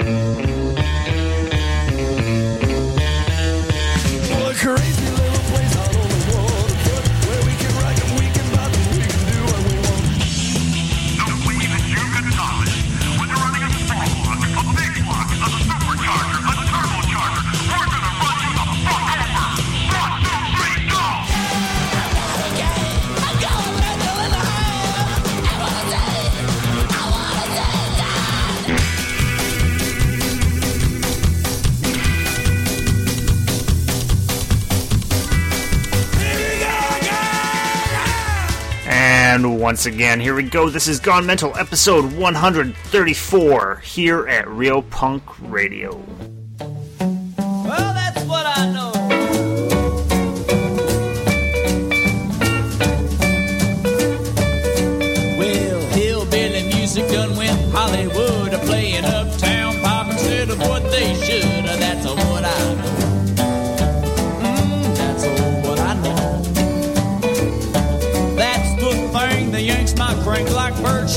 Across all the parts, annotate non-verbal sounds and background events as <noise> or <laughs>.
A once again, here we go. This is Gone Mental, episode 134, here at Real Punk Radio.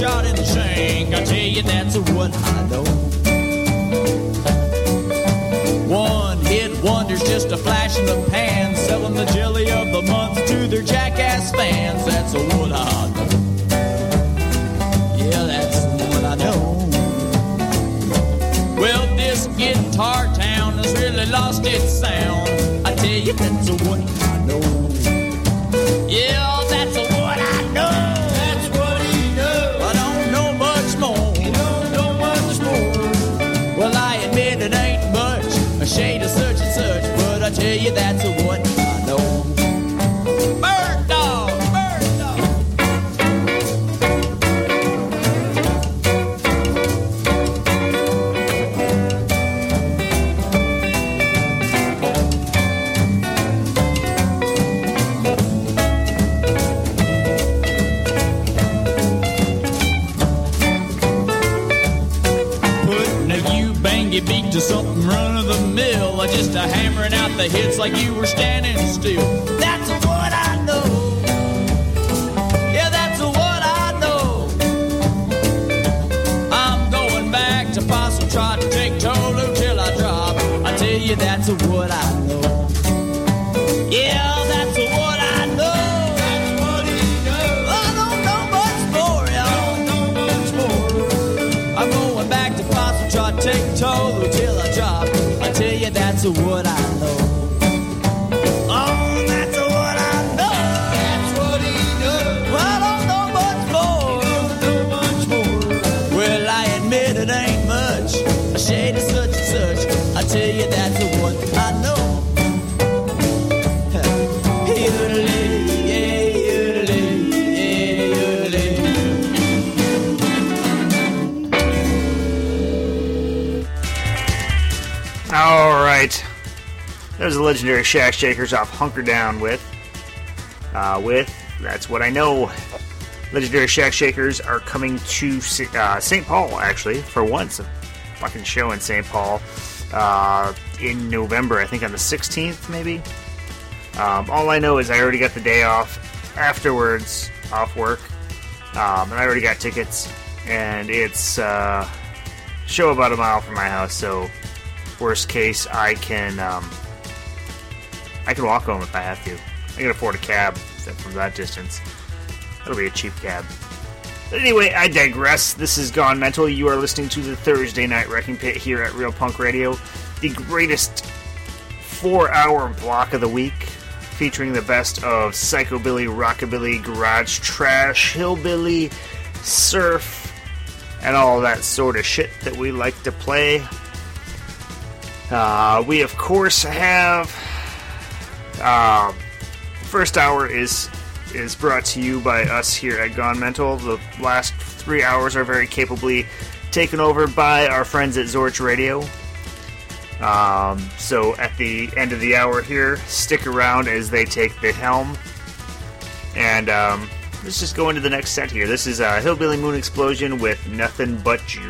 Birdshot in the shank. I tell you, that's what I know. One hit wonders, just a flash in the pan, selling the jelly of the month to their jackass fans. That's what I know. Yeah, that's what I know. Well, this guitar town has really lost its sound. I tell you, that's what shade of such and such, but I tell you that's what Shakers off Hunker Down with. Uh, with, that's what I know. Legendary Shack Shakers are coming to uh, St. Paul, actually, for once. A fucking show in St. Paul uh, in November, I think on the 16th, maybe. Um, all I know is I already got the day off afterwards, off work, um, and I already got tickets. And it's uh, show about a mile from my house, so worst case, I can um, I can walk home if I have to. I can afford a cab from that distance. It'll be a cheap cab. But anyway, I digress. This is Gone Mental. You are listening to the Thursday Night Wrecking Pit here at Real Punk Radio, the greatest four-hour block of the week, featuring the best of psychobilly, rockabilly, garage trash, hillbilly, surf, and all that sort of shit that we like to play. Uh, we of course have. Um, first hour is is brought to you by us here at Gone Mental. The last three hours are very capably taken over by our friends at Zorch Radio. Um, so at the end of the hour here, stick around as they take the helm. And um, let's just go into the next set here. This is uh, Hillbilly Moon Explosion with Nothing But You.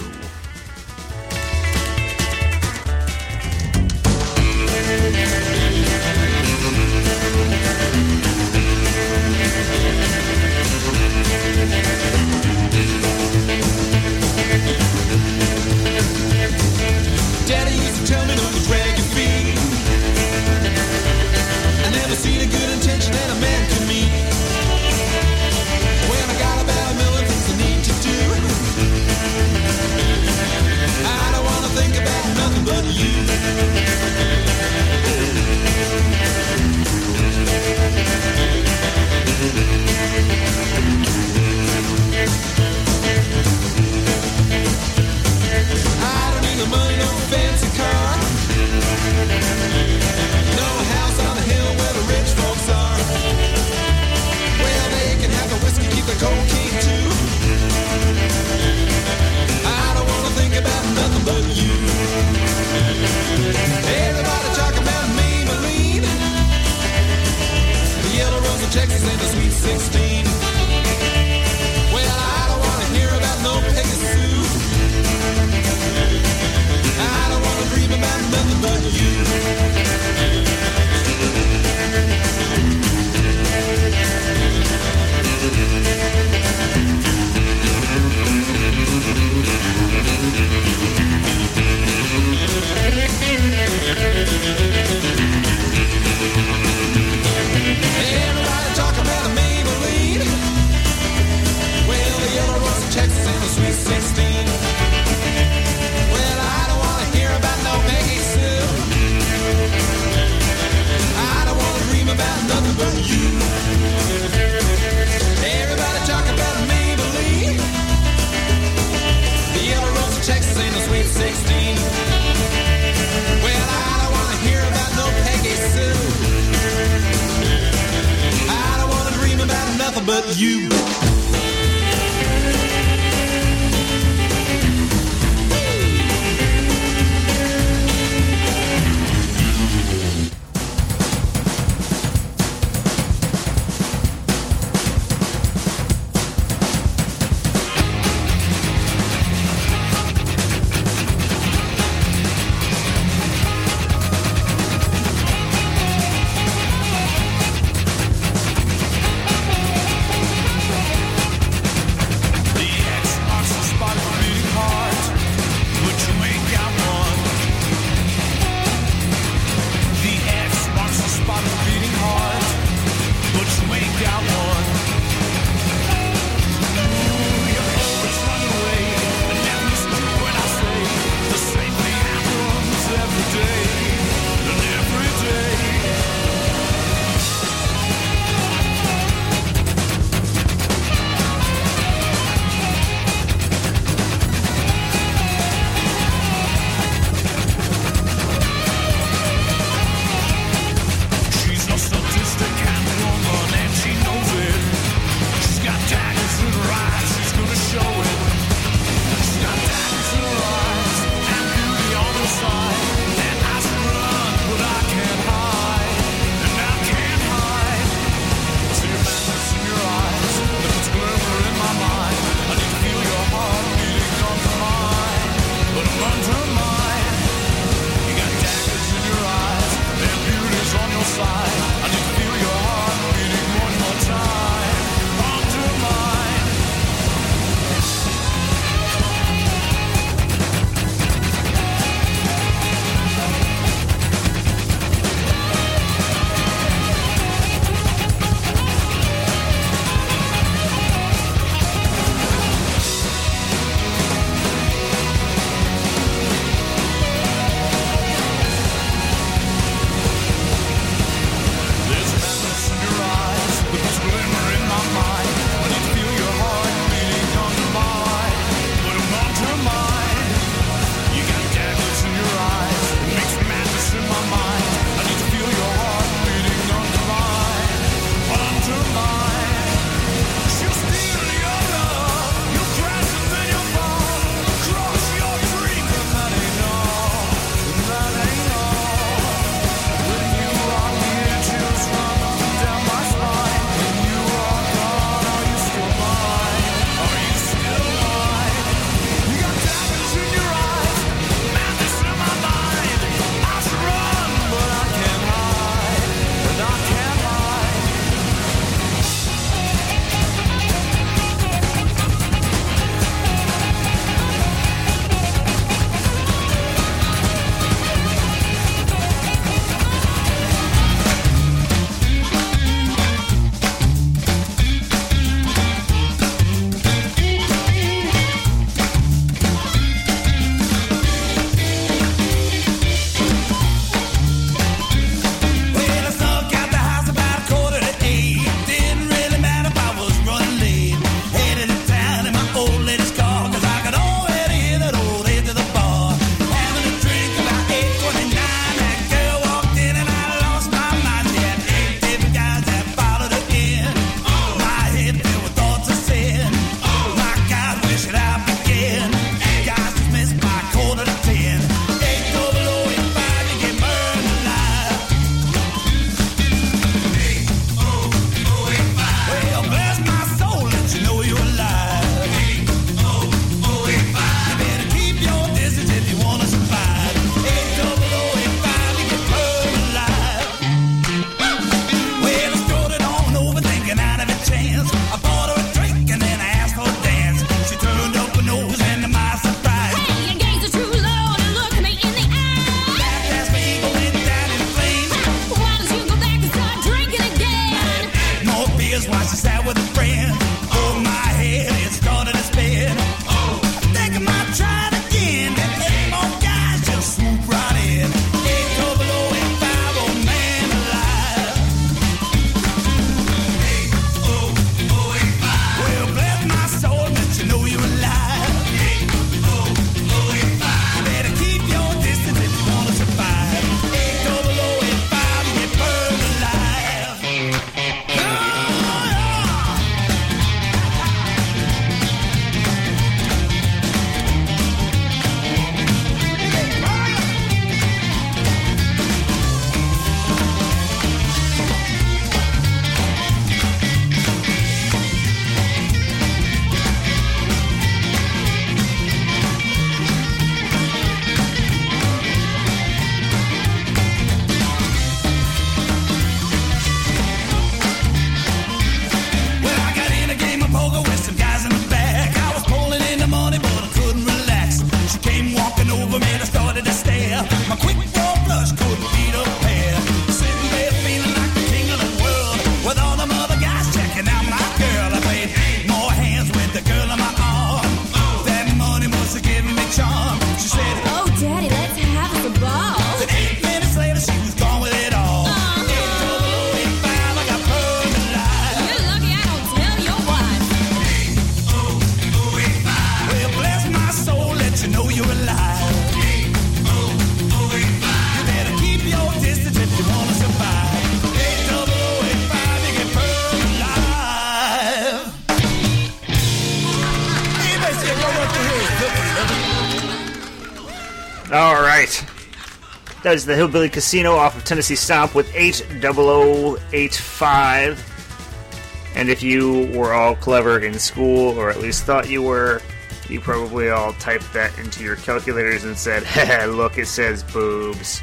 Was the Hillbilly Casino off of Tennessee Stomp with 80085. And if you were all clever in school, or at least thought you were, you probably all typed that into your calculators and said, <laughs> Heh, look, it says boobs.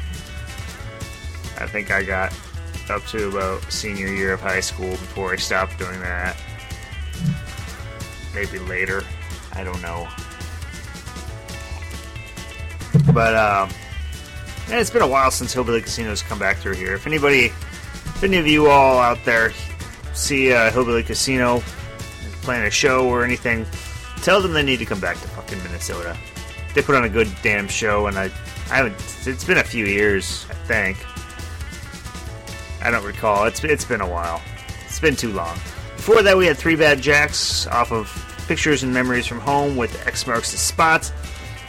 I think I got up to about senior year of high school before I stopped doing that. Maybe later. I don't know. But um, yeah, it's been a while since Hillbilly Casino's come back through here. If anybody, if any of you all out there see uh, Hillbilly Casino playing a show or anything, tell them they need to come back to fucking Minnesota. They put on a good damn show, and I, I haven't. It's been a few years, I think. I don't recall. It's it's been a while. It's been too long. Before that, we had Three Bad Jacks off of Pictures and Memories from Home with X Marks the Spot.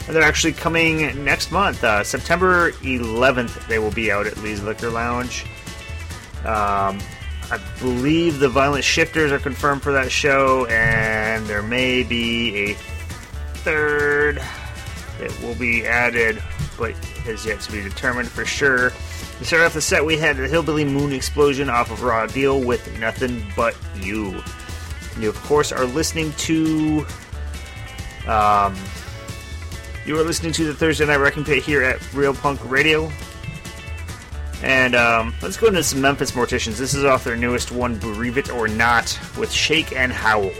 And they're actually coming next month, uh, September 11th. They will be out at Lee's Liquor Lounge. Um, I believe the Violent Shifters are confirmed for that show, and there may be a third that will be added, but has yet to be determined for sure. To start off the set, we had the Hillbilly Moon Explosion off of Raw Deal with Nothing But You. You, of course, are listening to. Um, you are listening to the Thursday Night Wrecking Pit here at Real Punk Radio. And um, let's go into some Memphis Morticians. This is off their newest one, Believe It or Not, with Shake and Howl.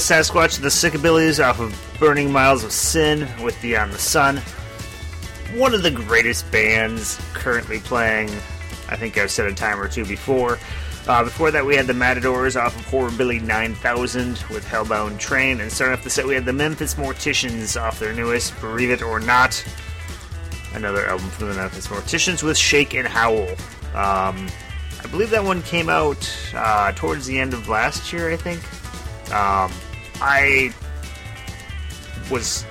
Sasquatch and the Sickabillies off of Burning Miles of Sin with Beyond the Sun. One of the greatest bands currently playing. I think I've said a time or two before. Uh, before that, we had the Matadors off of Horrorbilly 9000 with Hellbound Train. And starting off the set, we had the Memphis Morticians off their newest Believe It or Not. Another album from the Memphis Morticians with Shake and Howl. Um, I believe that one came out uh, towards the end of last year, I think. Um, I was,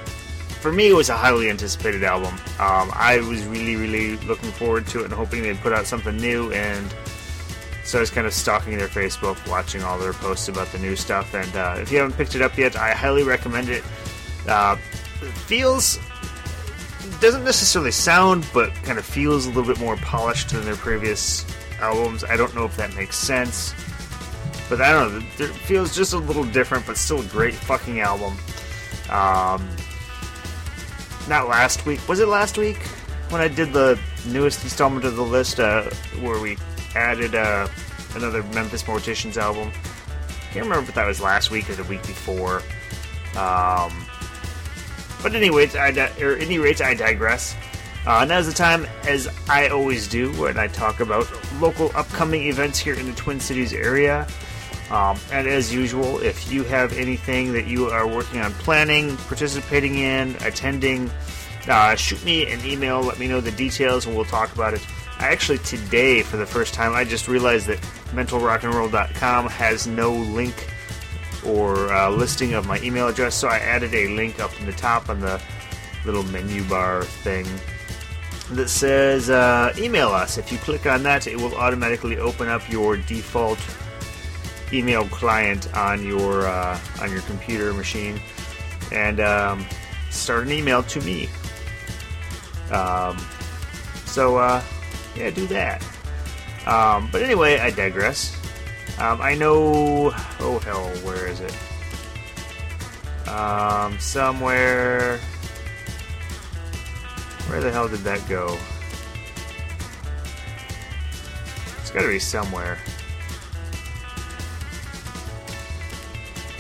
for me, it was a highly anticipated album. Um, I was really, really looking forward to it and hoping they'd put out something new. And so I was kind of stalking their Facebook, watching all their posts about the new stuff. And uh, if you haven't picked it up yet, I highly recommend it. Uh, it feels doesn't necessarily sound, but kind of feels a little bit more polished than their previous albums. I don't know if that makes sense, but I don't know. It feels just a little different, but still a great fucking album. Um, not last week. Was it last week when I did the newest installment of the list, uh, where we added uh, another Memphis Morticians album? Can't remember if that was last week or the week before. Um, but anyways, I di- or any rates, I digress. Uh, now's the time, as I always do, when I talk about local upcoming events here in the Twin Cities area. Um, and as usual, if you have anything that you are working on planning, participating in, attending, uh, shoot me an email. Let me know the details, and we'll talk about it. I actually today, for the first time, I just realized that mentalrockandroll.com has no link or uh, listing of my email address, so I added a link up in the top on the little menu bar thing that says uh, email us. If you click on that, it will automatically open up your default email client on your uh, on your computer machine and um, start an email to me. Um, so uh, yeah, do that. Um, but anyway, I digress. Um, I know. Oh hell, where is it? Um, somewhere. Where the hell did that go? It's got to be somewhere.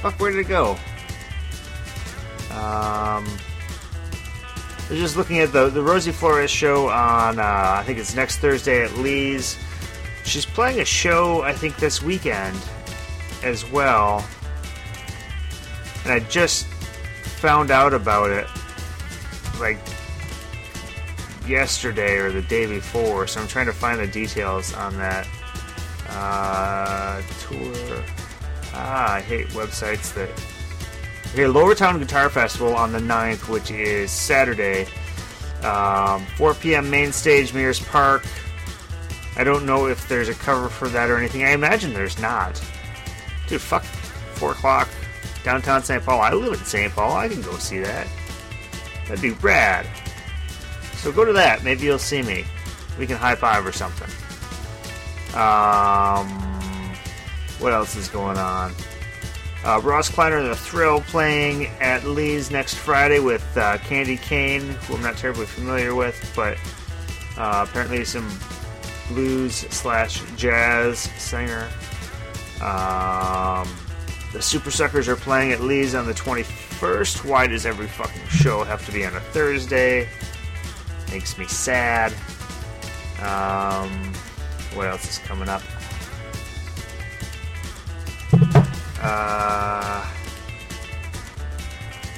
Fuck, where did it go? Um, I was just looking at the the Rosie Flores show on. Uh, I think it's next Thursday at Lee's. She's playing a show, I think, this weekend as well. And I just found out about it like yesterday or the day before, so I'm trying to find the details on that uh, tour. Ah, I hate websites that. Okay, Lowertown Guitar Festival on the 9th, which is Saturday. Um, 4 p.m. main stage, Mears Park. I don't know if there's a cover for that or anything. I imagine there's not. Dude, fuck 4 o'clock, downtown St. Paul. I live in St. Paul. I can go see that. That'd be rad. So go to that. Maybe you'll see me. We can high five or something. Um, what else is going on? Uh, Ross Kleiner and the Thrill playing at Lee's next Friday with uh, Candye Kane, who I'm not terribly familiar with, but uh, apparently some blues slash jazz singer. Um, the Supersuckers are playing at Lee's on the 21st. Why does every fucking show have to be on a Thursday? Makes me sad. Um, what else is coming up? Uh,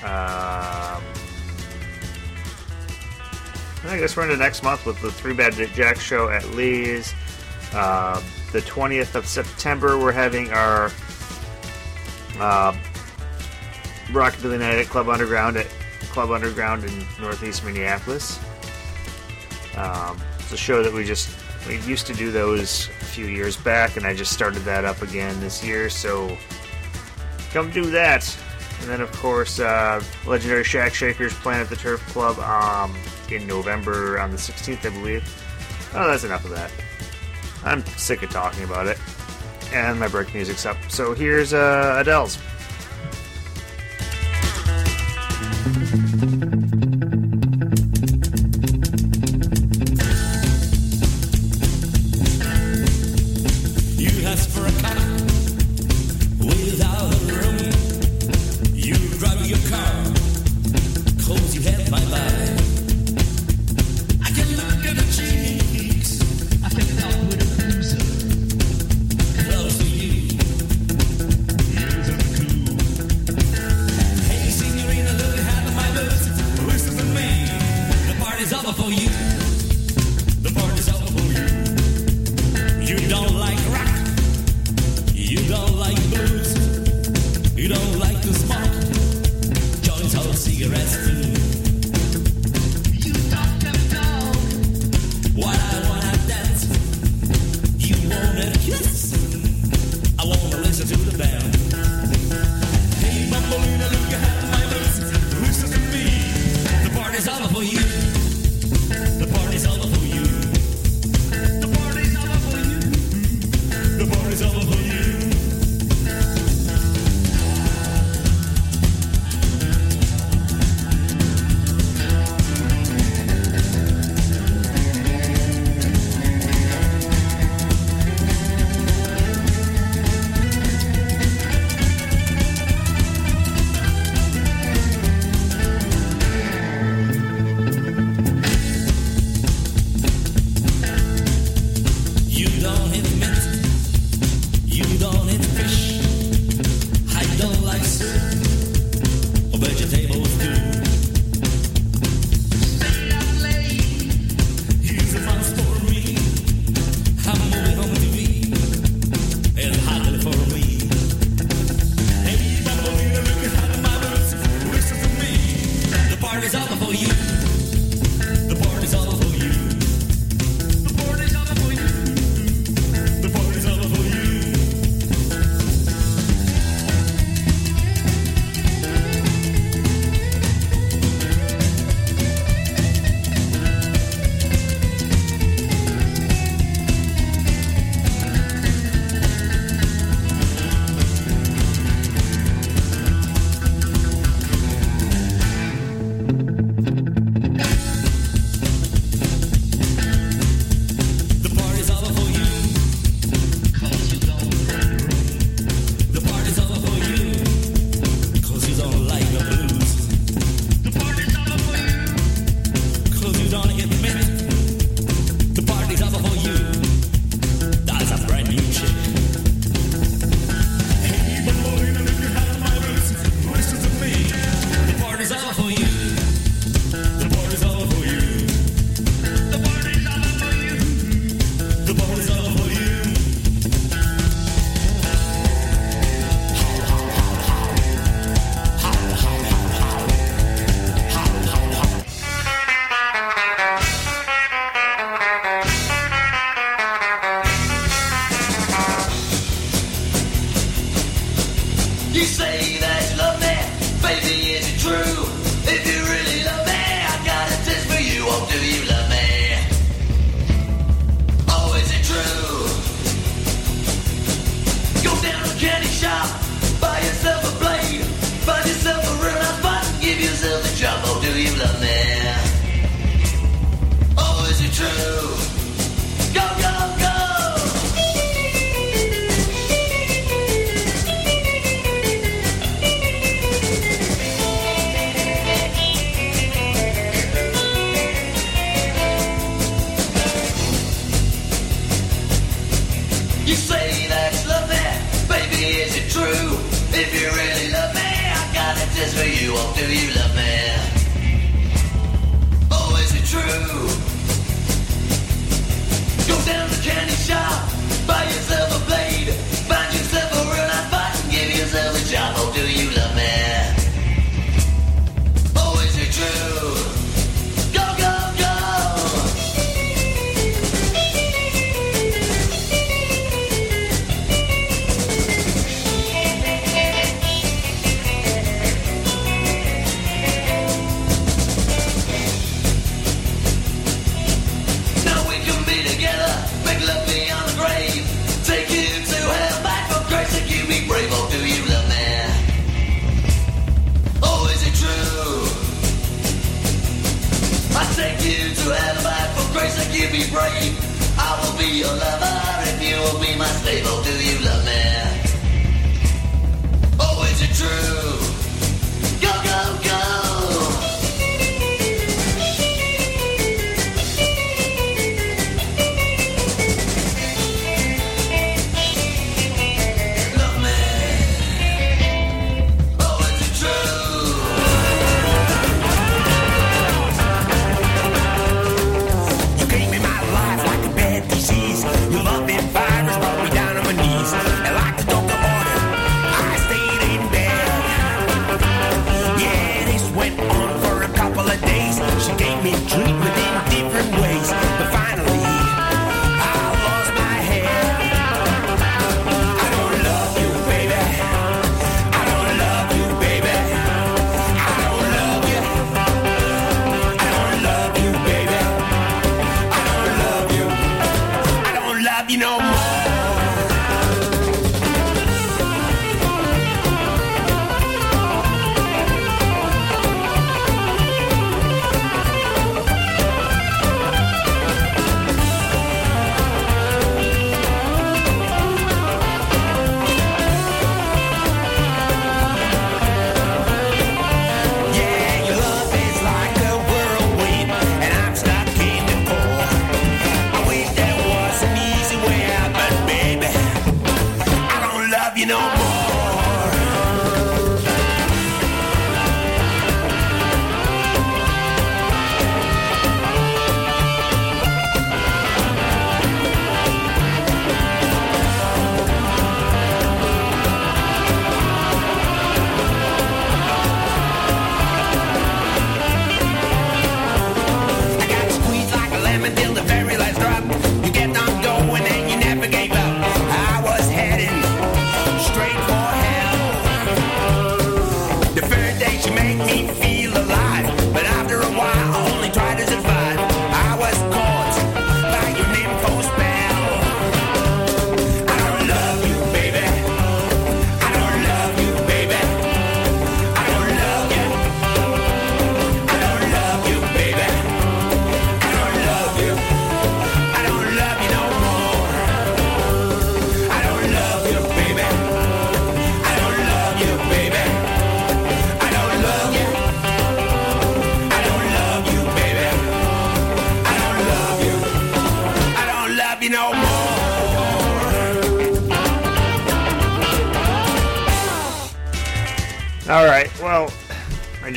um, I guess we're into next month with the Three Bad Jack show at Lee's. Uh, the 20th of September, we're having our uh, Rockabilly Night at Club Underground at Club Underground in Northeast Minneapolis. Um, it's a show that we just we used to do those a few years back, and I just started that up again this year. So come do that. And then, of course, uh, Legendary Shack Shakers playing at the Turf Club um, in November on the 16th, I believe. Oh, that's enough of that. I'm sick of talking about it. And my break music's up. So here's uh, Adele's. brave. I will be your lover if you will be my slave. Oh, do you love me? Oh, is it true?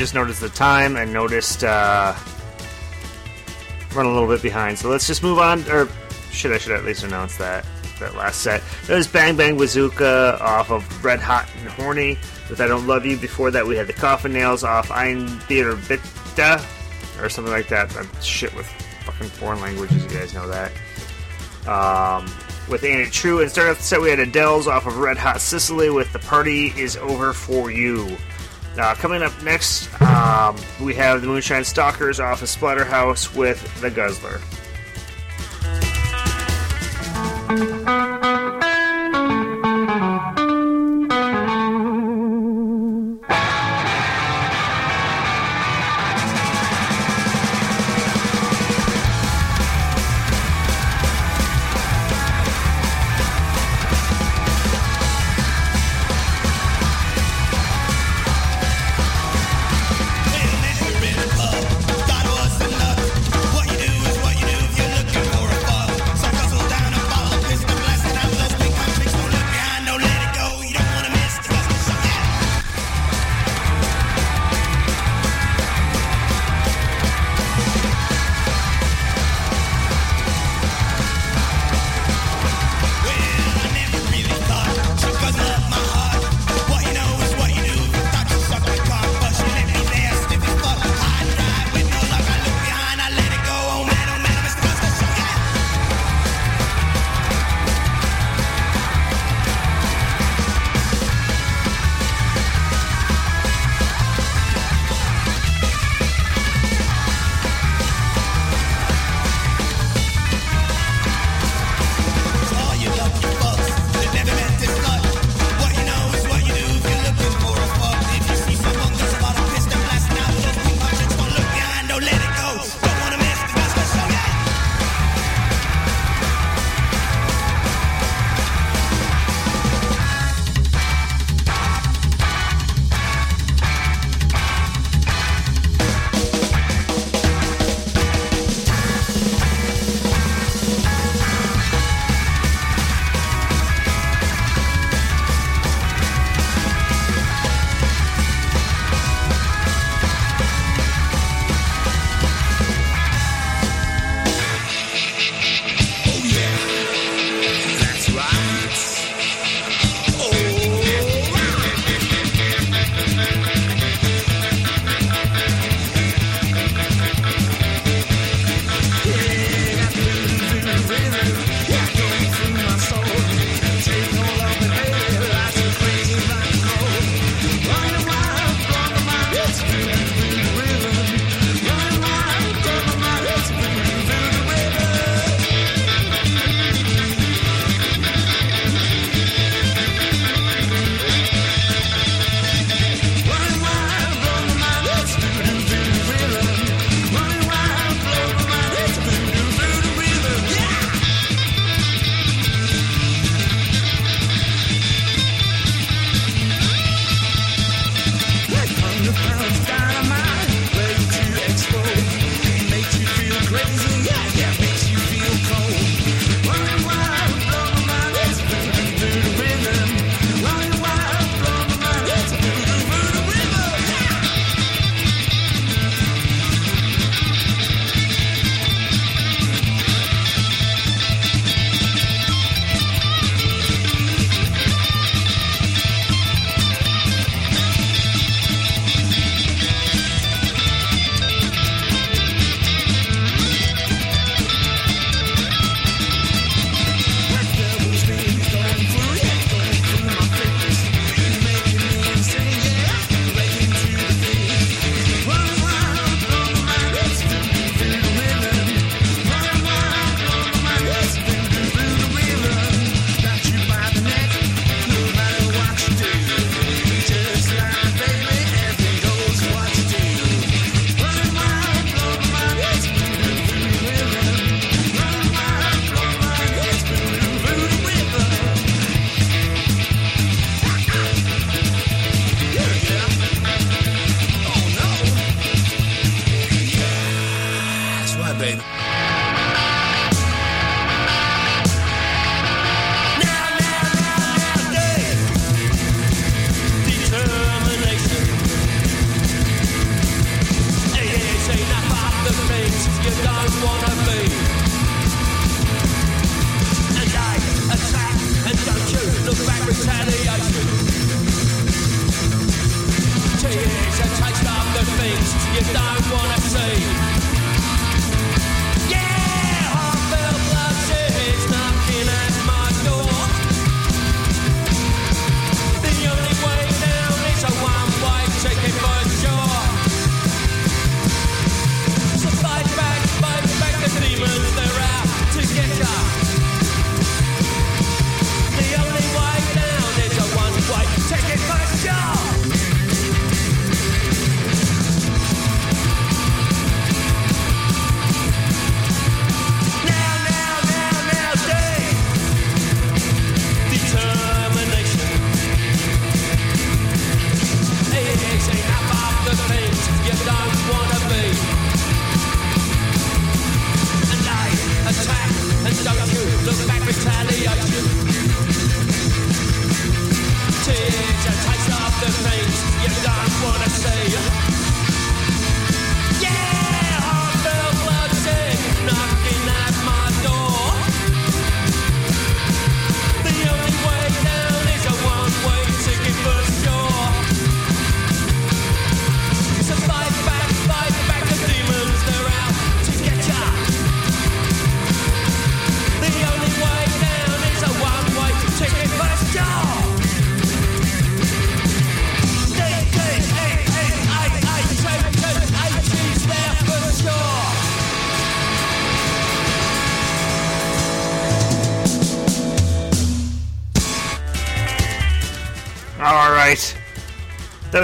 Just noticed the time and noticed uh, run a little bit behind. So let's just move on. Or should I should at least announce that that last set? That was Bang Bang Bazooka off of Red Hot and Horny with I Don't Love You. Before that, we had the Coffin Nails off Ein Theater Vita or something like that. I'm shit with fucking foreign languages. You guys know that. Um, with Ain't It True. And starting off the set, we had Adele's off of Red Hot Sicily with The Party Is Over For You. Uh, coming up next, we have the Moonshine Stalkers off of Splatterhouse with The Guzzler.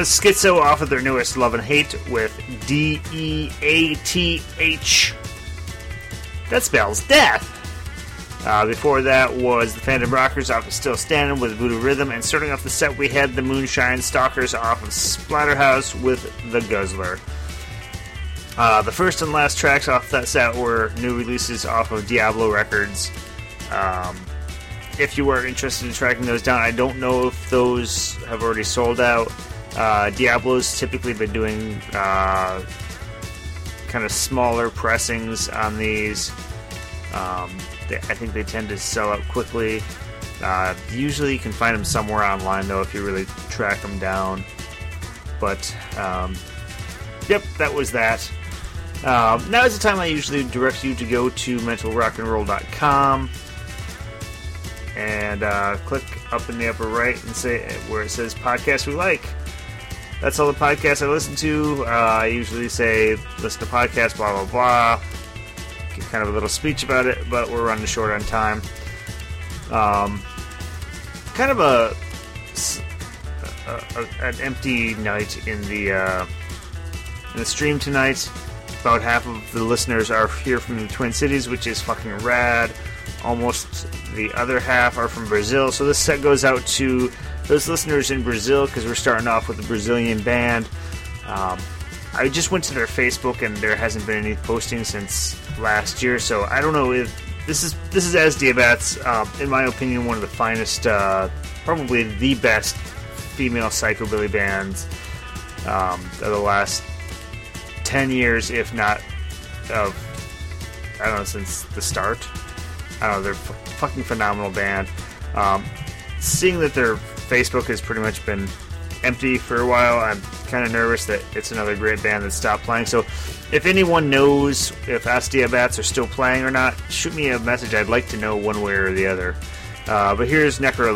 Was Schizo off of their newest Love and Hate with D E A T H. That spells death. Uh, before that was the Phantom Rockers off of Still Standing with Voodoo Rhythm, and starting off the set we had the Moonshine Stalkers off of Splatterhouse with The Guzzler. Uh, the first and last tracks off that set were new releases off of Diablo Records. Um, if you are interested in tracking those down, I don't know if those have already sold out. Uh, Diablo's typically been doing uh, kind of smaller pressings on these. Um, they, I think they tend to sell out quickly. Uh, usually, you can find them somewhere online, though, if you really track them down. But, um, yep, that was that. Um, now is the time I usually direct you to go to mentalrockandroll.com and uh, click up in the upper right and say where it says podcast we like. That's all the podcasts I listen to. Uh, I usually say listen to podcasts, blah blah blah. Get kind of a little speech about it, but we're running short on time. Um, kind of a, a, a- an empty night in the uh, in the stream tonight. About half of the listeners are here from the Twin Cities, which is fucking rad. Almost the other half are from Brazil. So this set goes out to those listeners in Brazil because we're starting off with a Brazilian band. Um, I just went to their Facebook and there hasn't been any posting since last year, so I don't know if this is this is as Diabatz, um, in my opinion, one of the finest, uh, probably the best female psychobilly bands um, of the last ten years, if not of I don't know since the start. I don't know. They're fucking phenomenal band. Um, seeing that their Facebook has pretty much been empty for a while, I'm kind of nervous that it's another great band that stopped playing. So, if anyone knows if As Diabatz are still playing or not, shoot me a message. I'd like to know one way or the other. Uh, but here's Necro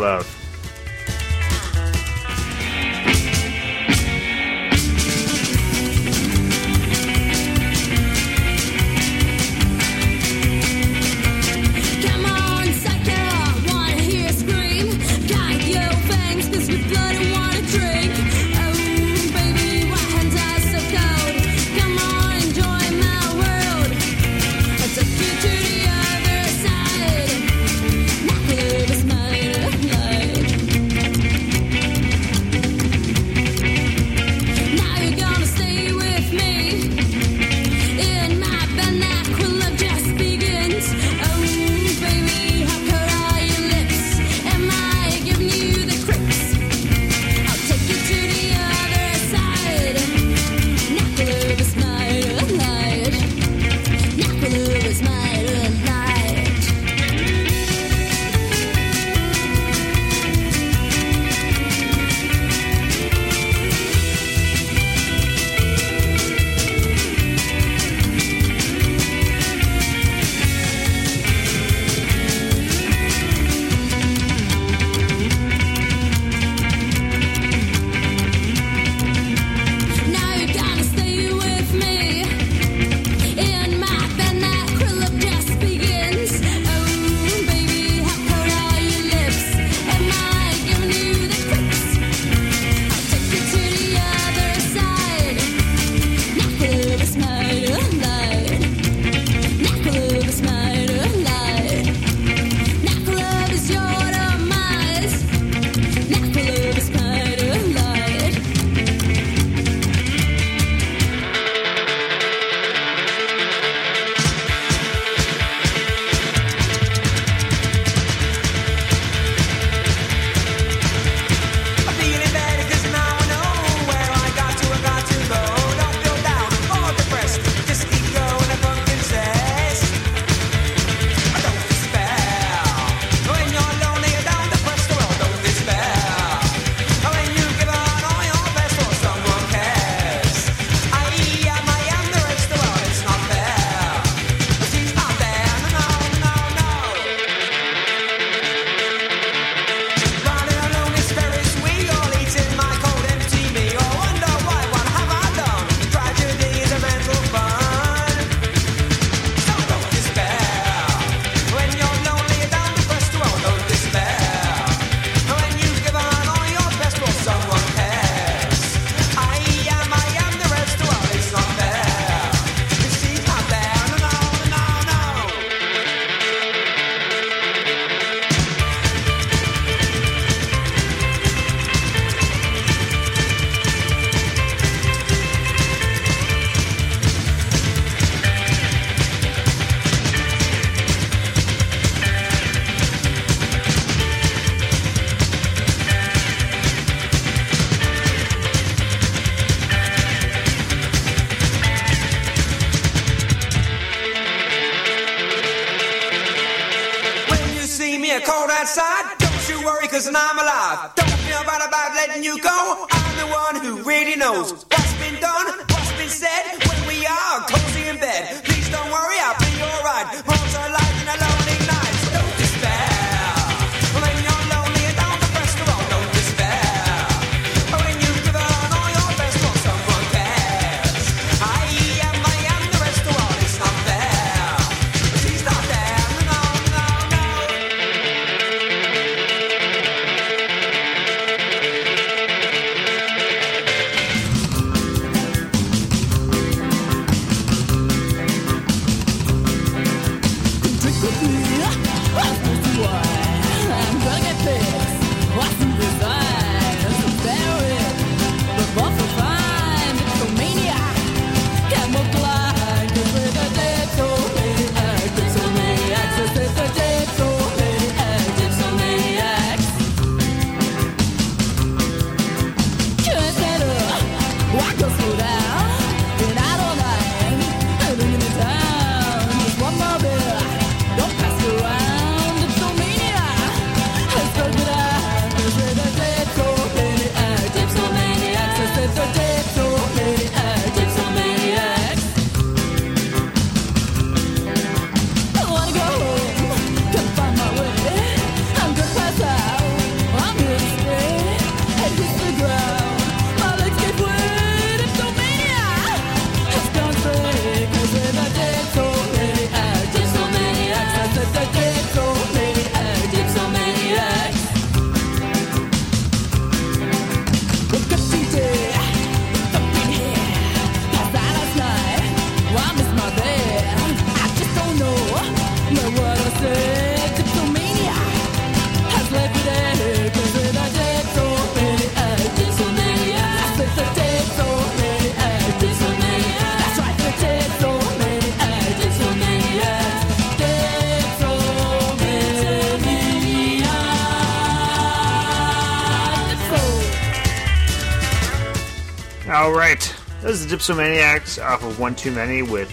Dipsomaniacs off of One Too Many with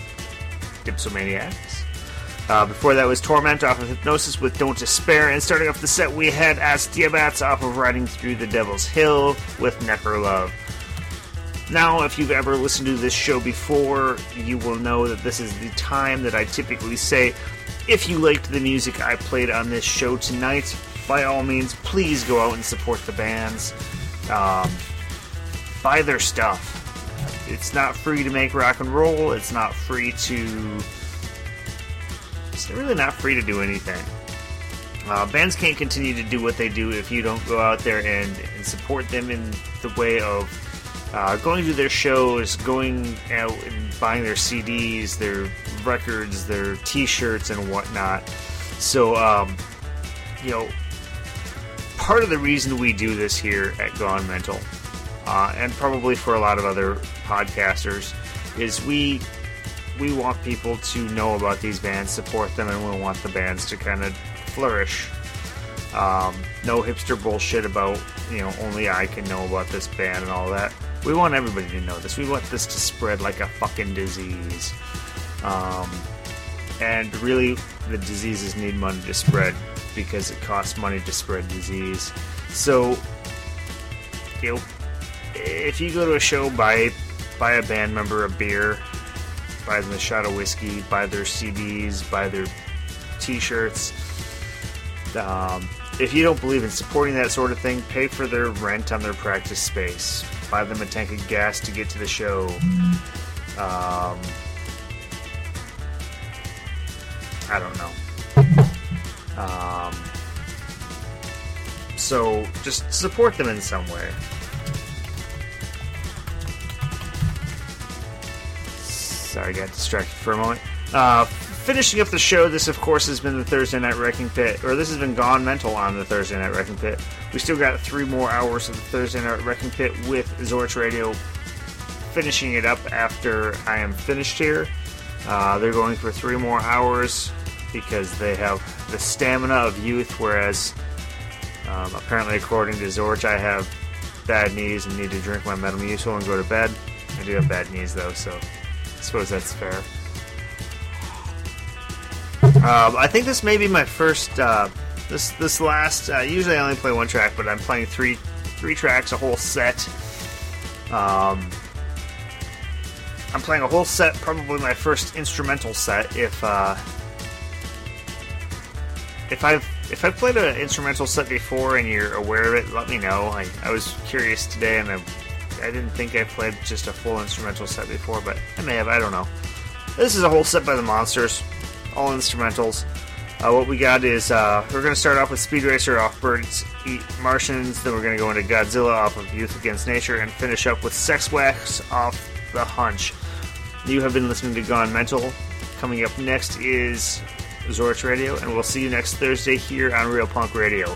Dipsomaniacs. Uh, before that was Torment off of Hypnosis with Don't Despair, and starting off the set we had As Diabatz off of Riding Through the Devil's Hill with Necro Love. Now, if you've ever listened to this show before, you will know that this is the time that I typically say, if you liked the music I played on this show tonight, by all means, please go out and support the bands. Um, buy their stuff. It's not free to make rock and roll. It's not free to. It's really not free to do anything. Uh, bands can't continue to do what they do if you don't go out there and, and support them in the way of uh, going to their shows, going out and buying their CDs, their records, their T-shirts, and whatnot. So, um, you know, part of the reason we do this here at Gone Mental, uh, and probably for a lot of other podcasters, is we we want people to know about these bands, support them, and we want the bands to kind of flourish. Um, no hipster bullshit about you know only I can know about this band and all that. We want everybody to know this. We want this to spread like a fucking disease. Um, and really, the diseases need money to spread because it costs money to spread disease. So, you know, if you go to a show, buy buy a band member a beer, buy them a shot of whiskey, buy their CDs, buy their T-shirts. Um, if you don't believe in supporting that sort of thing, pay for their rent on their practice space. Buy them a tank of gas to get to the show. Um, I don't know. Um, so just support them in some way. Sorry, I got distracted for a moment. Uh, finishing up the show, this of course has been the Thursday Night Wrecking Pit, or this has been Gone Mental on the Thursday Night Wrecking Pit. We still got three more hours of the Thursday Night Wrecking Pit with Zorch Radio, finishing it up after I am finished here. Uh, they're going for three more hours because they have the stamina of youth, whereas um, apparently, according to Zorch, I have bad knees and need to drink my Metamucil and go to bed. I do have bad knees though, so I suppose that's fair. Um, I think this may be my first uh, This this last uh, usually I only play one track, but I'm playing three three tracks, a whole set. Um, I'm playing a whole set, probably my first instrumental set. If uh, if I've if I've played an instrumental set before and you're aware of it, let me know. I, I was curious today, and I, I didn't think I played just a full instrumental set before, but I may have. I don't know. This is a whole set by the Monsters, all instrumentals. Uh, what we got is uh, we're going to start off with Speed Racer off Birds Eat Martians, then we're going to go into Godzilla off of Youth Against Nature, and finish up with Sex Wax off The Hunch. You have been listening to Gone Mental. Coming up next is Zorch Radio, and we'll see you next Thursday here on Real Punk Radio.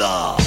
Godzilla.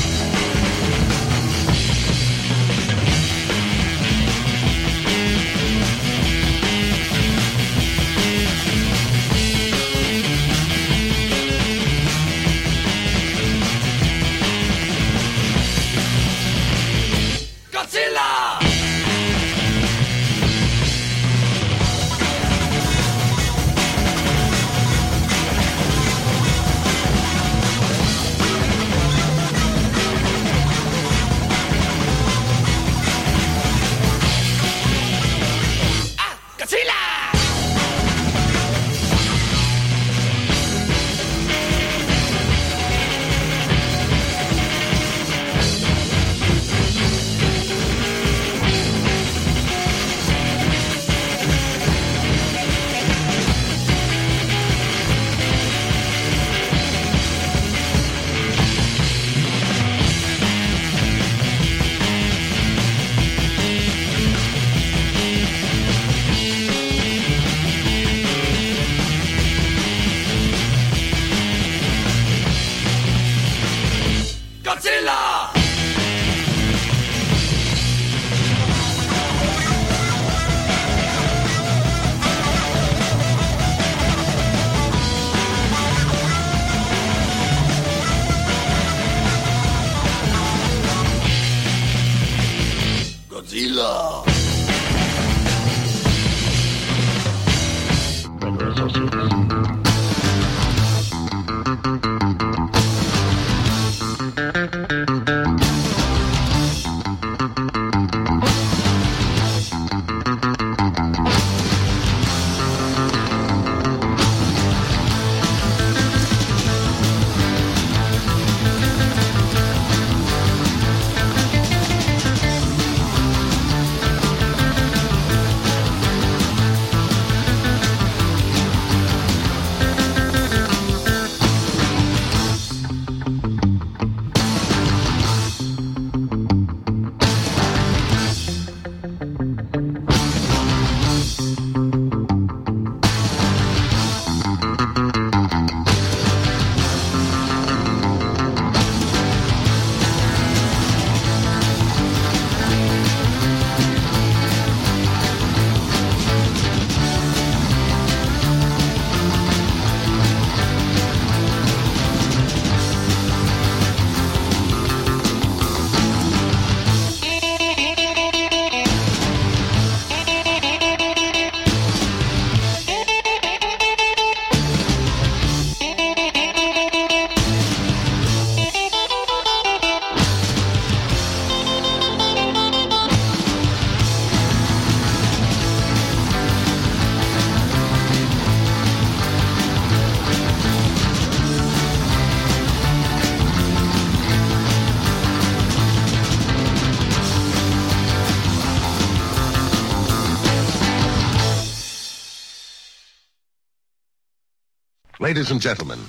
Ladies and gentlemen,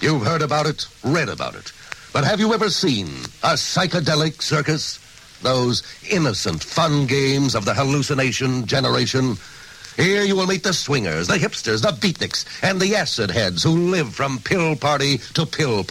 you've heard about it, read about it. But have you ever seen a psychedelic circus? Those innocent, fun games of the hallucination generation? Here you will meet the swingers, the hipsters, the beatniks, and the acid heads who live from pill party to pill